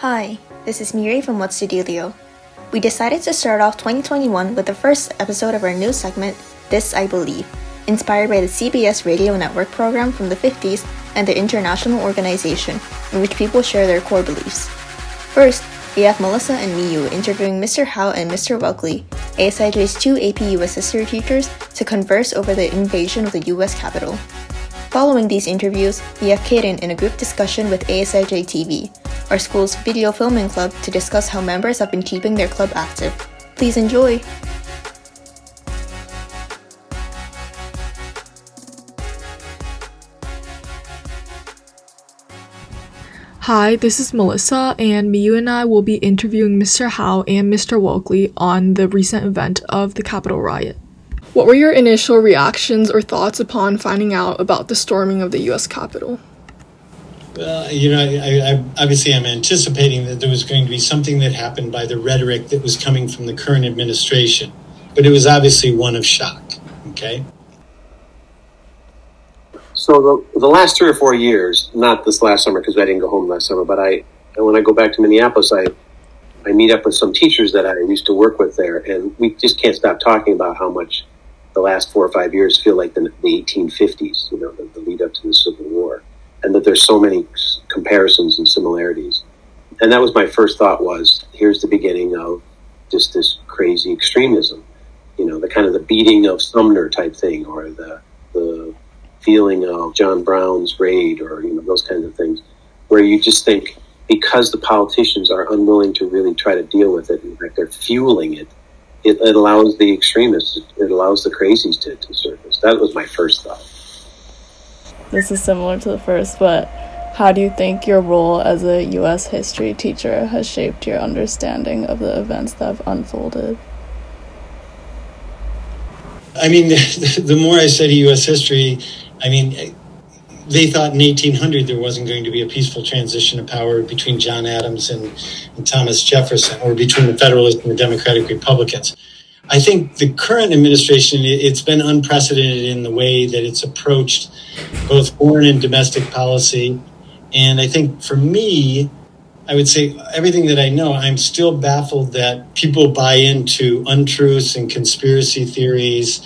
Hi, this is Miri from What's the Dealio. We decided to start off 2021 with the first episode of our new segment, This I Believe, inspired by the CBS radio network program from the 50s and the international organization in which people share their core beliefs. First, we have Melissa and Miyu interviewing Mr. Howe and Mr. Welkley, ASIJ's two AP US history teachers, to converse over the invasion of the US Capitol. Following these interviews, we have Kaden in a group discussion with ASIJ TV, our school's video filming club, to discuss how members have been keeping their club active. Please enjoy! Hi, this is Melissa, and Miyu and I will be interviewing Mr. Howe and Mr. Welkley on the recent event of the Capitol riot. What were your initial reactions or thoughts upon finding out about the storming of the U.S. Capitol? Well, you know, I, I, obviously I'm anticipating that there was going to be something that happened by the rhetoric that was coming from the current administration, but it was obviously one of shock. Okay. So the, the last three or four years, not this last summer because I didn't go home last summer, but I when I go back to Minneapolis, I I meet up with some teachers that I used to work with there, and we just can't stop talking about how much the last four or five years feel like the, the 1850s, you know, the, the lead up to the Civil War, that there's so many comparisons and similarities. And that was my first thought was, here's the beginning of just this crazy extremism, you know, the kind of the beating of Sumner type thing, or the the feeling of John Brown's raid, or you know, those kinds of things, where you just think because the politicians are unwilling to really try to deal with it, in fact, they're fueling it it, it allows the extremists, it allows the crazies to, to surface. That was my first thought. This is similar to the first, but how do you think your role as a U.S. history teacher has shaped your understanding of the events that have unfolded? I mean, the more I study U.S. history, I mean, they thought in 1800 there wasn't going to be a peaceful transition of power between John Adams and, and Thomas Jefferson or between the Federalists and the Democratic Republicans. I think the current administration, it's been unprecedented in the way that it's approached both foreign and domestic policy. And I think for me, I would say everything that I know, I'm still baffled that people buy into untruths and conspiracy theories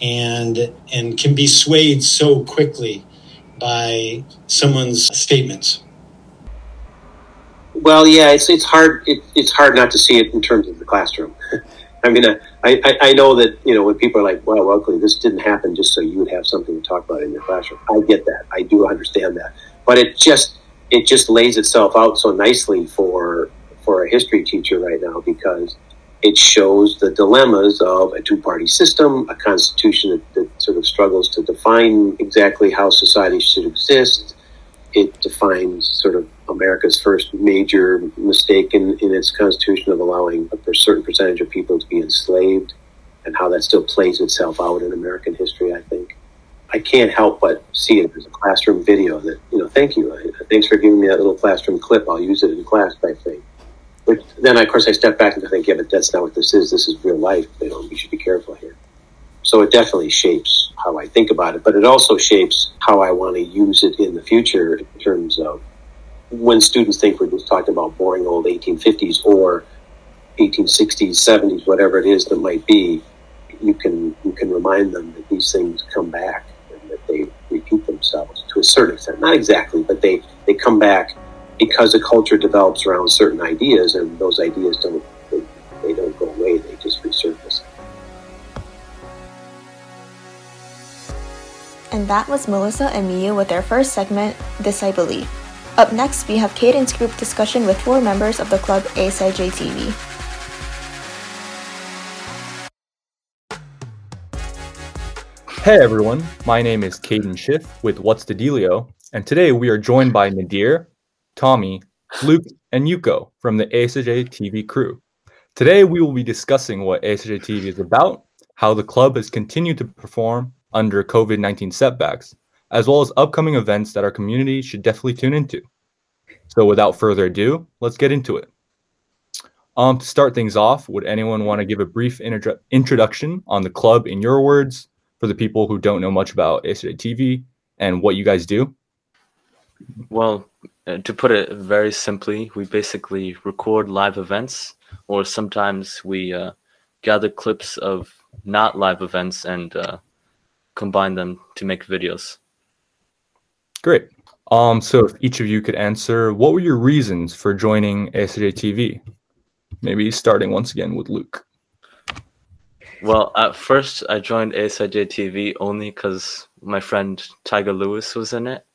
and and can be swayed so quickly by someone's statements? Well, yeah, it's it's hard it, it's hard not to see it in terms of the classroom. I mean, uh, I, I, know that you know when people are like, "Well, luckily this didn't happen just so you would have something to talk about in your classroom." I get that, I do understand that, but it just it just lays itself out so nicely for for a history teacher right now because it shows the dilemmas of a two party system, a constitution that, that, sort of struggles to define exactly how society should exist. It defines sort of America's first major mistake in, in its constitution of allowing a certain percentage of people to be enslaved and how that still plays itself out in American history, I think. I can't help but see it as a classroom video that, you know, thank you. Thanks for giving me that little classroom clip. I'll use it in class type thing. But then, of course, I step back and I think, yeah, but that's not what this is. This is real life. You know, we should be careful here. So it definitely shapes how I think about it, but it also shapes how I want to use it in the future in terms of when students think we're just talking about boring old 1850s or 1860s, 70s, whatever it is that might be. You can you can remind them that these things come back and that they repeat themselves to a certain extent. Not exactly, but they they come back because a culture develops around certain ideas, and those ideas don't they, they don't go away; they just resurface. And that was Melissa and Miyu with their first segment, This I Believe. Up next, we have Caden's group discussion with four members of the club ASIJ TV. Hey everyone, my name is Caden Schiff with What's the Dealio, and today we are joined by Nadir, Tommy, Luke, and Yuko from the ASIJ TV crew. Today, we will be discussing what ASIJ TV is about, how the club has continued to perform under COVID 19 setbacks, as well as upcoming events that our community should definitely tune into. So, without further ado, let's get into it. Um, to start things off, would anyone want to give a brief intro- introduction on the club in your words for the people who don't know much about ASIJ TV and what you guys do? Well, uh, to put it very simply, we basically record live events, or sometimes we uh, gather clips of not live events and uh, combine them to make videos. Great. Um, so if each of you could answer, what were your reasons for joining ASIJ TV? Maybe starting once again with Luke. Well, at first I joined ASIJ TV only because my friend Tiger Lewis was in it,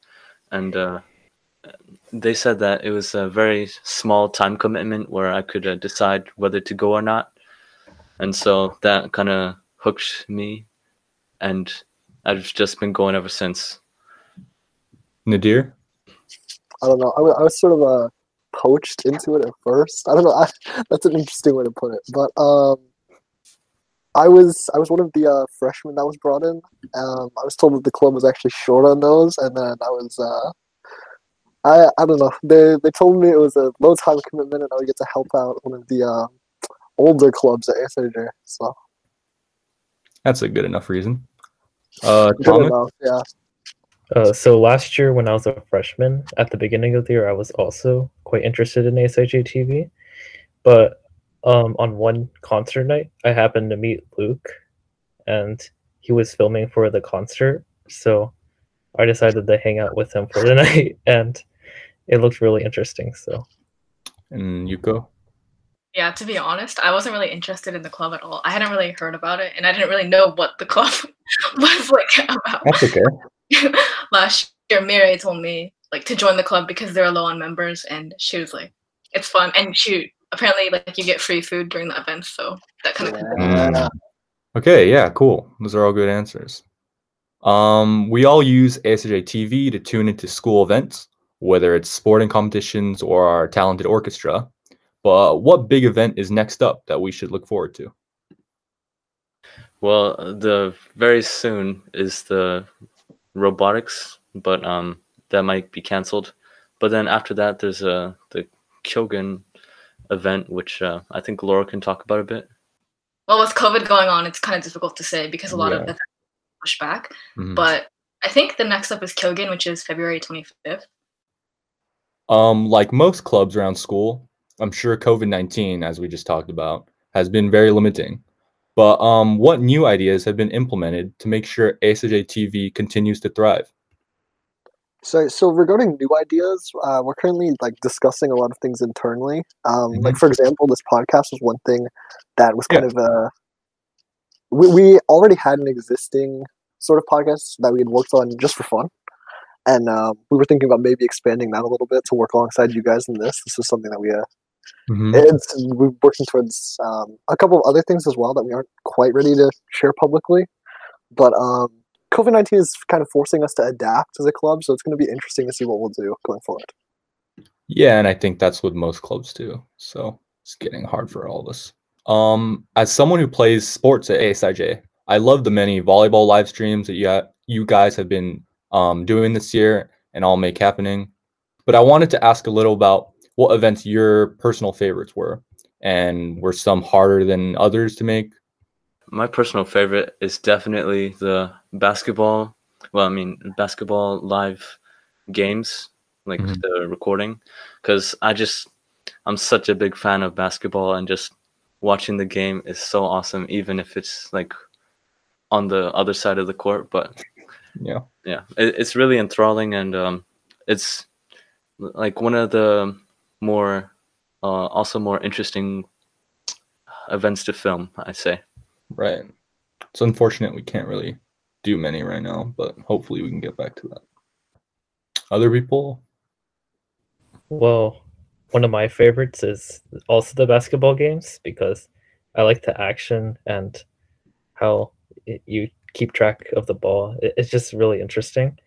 and uh, they said that it was a very small time commitment where I could uh, decide whether to go or not, and so that kind of hooked me, and I've just been going ever since. Nadir? I don't know. I was, I was sort of uh, poached into it at first. I don't know. I, that's an interesting way to put it. But um, I was I was one of the uh, freshmen that was brought in. Um, I was told that the club was actually short on those, and then I was uh, I I don't know. They they told me it was a low time commitment, and I would get to help out one of the uh, older clubs at ASIJ. So That's a good enough reason. Uh, Thomas? enough, yeah. Uh, so last year, when I was a freshman, at the beginning of the year, I was also quite interested in ASIJ TV. But um, on one concert night, I happened to meet Luke, and he was filming for the concert. So I decided to hang out with him for the night, and it looked really interesting. So And Yuko? Yeah, to be honest, I wasn't really interested in the club at all. I hadn't really heard about it, and I didn't really know what the club was like about. That's okay. Last year, Mireille told me like to join the club because they're low on members, and she was like, "It's fun." And shoot. apparently like you get free food during the events, so that kind of. Mm. Okay, yeah, cool. Those are all good answers. Um, we all use ASIJ TV to tune into school events, whether it's sporting competitions or our talented orchestra. But what big event is next up that we should look forward to? Well, the very soon is the robotics, but um, that might be canceled. But then after that, there's uh, the Kyogen event, which uh, I think Laura can talk about a bit. Well, with COVID going on, it's kind of difficult to say because a lot of Yeah. events are pushed back. Mhm. But I think the next up is Kyogen, which is February twenty fifth. Um, like most clubs around school, I'm sure COVID 19, as we just talked about, has been very limiting. But um, what new ideas have been implemented to make sure ASIJ TV continues to thrive? So, so regarding new ideas, uh, we're currently like discussing a lot of things internally. Um, Like for example, this podcast was one thing that was kind of uh, we we already had an existing sort of podcast that we had worked on just for fun, and um, we were thinking about maybe expanding that a little bit to work alongside you guys in this. This is something that we Mhm. it's we're working towards um, a couple of other things as well that we aren't quite ready to share publicly, but um, COVID nineteen is kind of forcing us to adapt as a club, so it's going to be interesting to see what we'll do going forward. Yeah, and I think that's what most clubs do. So it's getting hard for all of us. Um, as someone who plays sports at ASIJ, I love the many volleyball live streams that you ha- you guys have been um, doing this year and all make happening. But I wanted to ask a little about what events your personal favorites were, and were some harder than others to make. My personal favorite is definitely the basketball. Well, I mean, basketball live games, like Mhm. the recording, because I just, I'm such a big fan of basketball and just watching the game is so awesome, even if it's like on the other side of the court. But Yeah. yeah, it, it's really enthralling and um, it's like one of the more, uh, also more interesting events to film, I say. Right. It's unfortunate we can't really do many right now, but hopefully we can get back to that. Other people? Well, one of my favorites is also the basketball games because I like the action and how it, you keep track of the ball. It, it's just really interesting.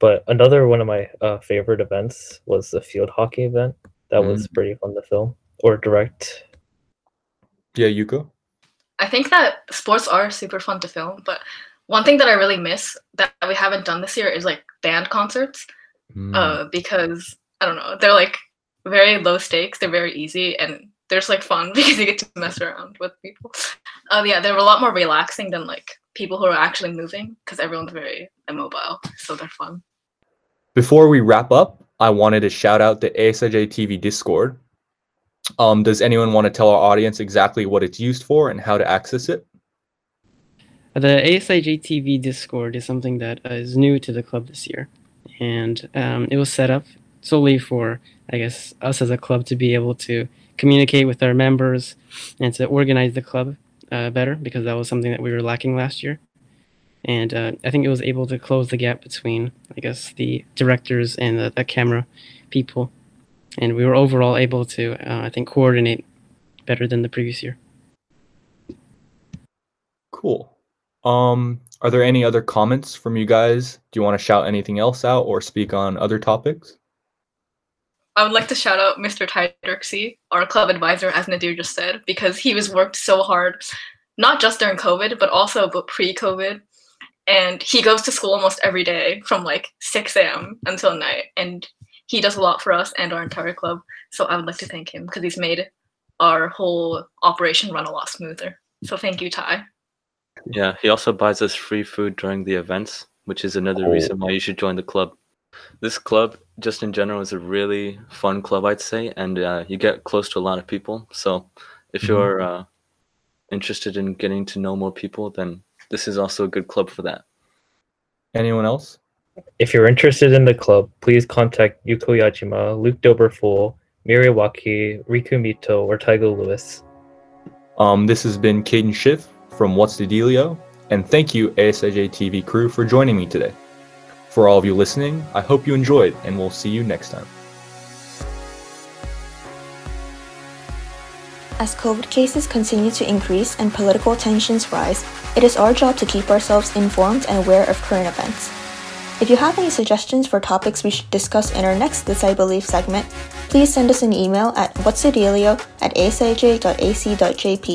But another one of my uh, favorite events was the field hockey event. That was pretty fun to film or direct. Yeah, Yuko? I think that sports are super fun to film, but one thing that I really miss that we haven't done this year is like band concerts. Mm. Uh, because I don't know, they're like very low stakes, they're very easy, and they're just like fun because you get to mess around with people. Uh, yeah, they're a lot more relaxing than like people who are actually moving because everyone's very immobile, so they're fun. Before we wrap up, I wanted to shout out the ASIJ TV Discord. Um, does anyone want to tell our audience exactly what it's used for and how to access it? The ASIJ TV Discord is something that is new to the club this year, and um, it was set up solely for, I guess, us as a club to be able to communicate with our members and to organize the club uh, better because that was something that we were lacking last year. And uh, I think it was able to close the gap between, I guess, the directors and the, the camera people. And we were overall able to, uh, I think, coordinate better than the previous year. Cool. Um, are there any other comments from you guys? Do you want to shout anything else out or speak on other topics? I would like to shout out Mr. Tyderksy, our club advisor, as Nadir just said, because he was worked so hard, not just during COVID, but also pre-COVID. And he goes to school almost every day from like 6 a.m. until night. And he does a lot for us and our entire club. So I would like to thank him because he's made our whole operation run a lot smoother. So thank you, Ty. Yeah, he also buys us free food during the events, which is another Oh. reason why you should join the club. This club, just in general, is a really fun club, I'd say, and uh, you get close to a lot of people. So, if Mhm. you're uh, interested in getting to know more people, then this is also a good club for that. Anyone else? If you're interested in the club, please contact Yuko Yajima, Luke Doberfool, Miriwaki, Riku Mito, or Taigo Lewis. Um, this has been Caden Schiff from What's the Dealio, and thank you, ASIJ TV crew, for joining me today. For all of you listening, I hope you enjoyed, and we'll see you next time. As COVID cases continue to increase and political tensions rise, it is our job to keep ourselves informed and aware of current events. If you have any suggestions for topics we should discuss in our next This I Believe segment, please send us an email at what'sadealio at asij.ac.jp,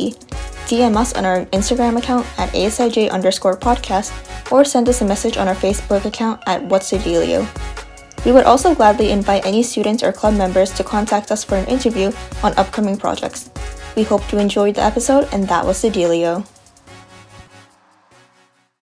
DM us on our Instagram account at asij underscore podcast, or send us a message on our Facebook account at What's a Dealio. We would also gladly invite any students or club members to contact us for an interview on upcoming projects. We hope you enjoyed the episode, and that was the Dealio.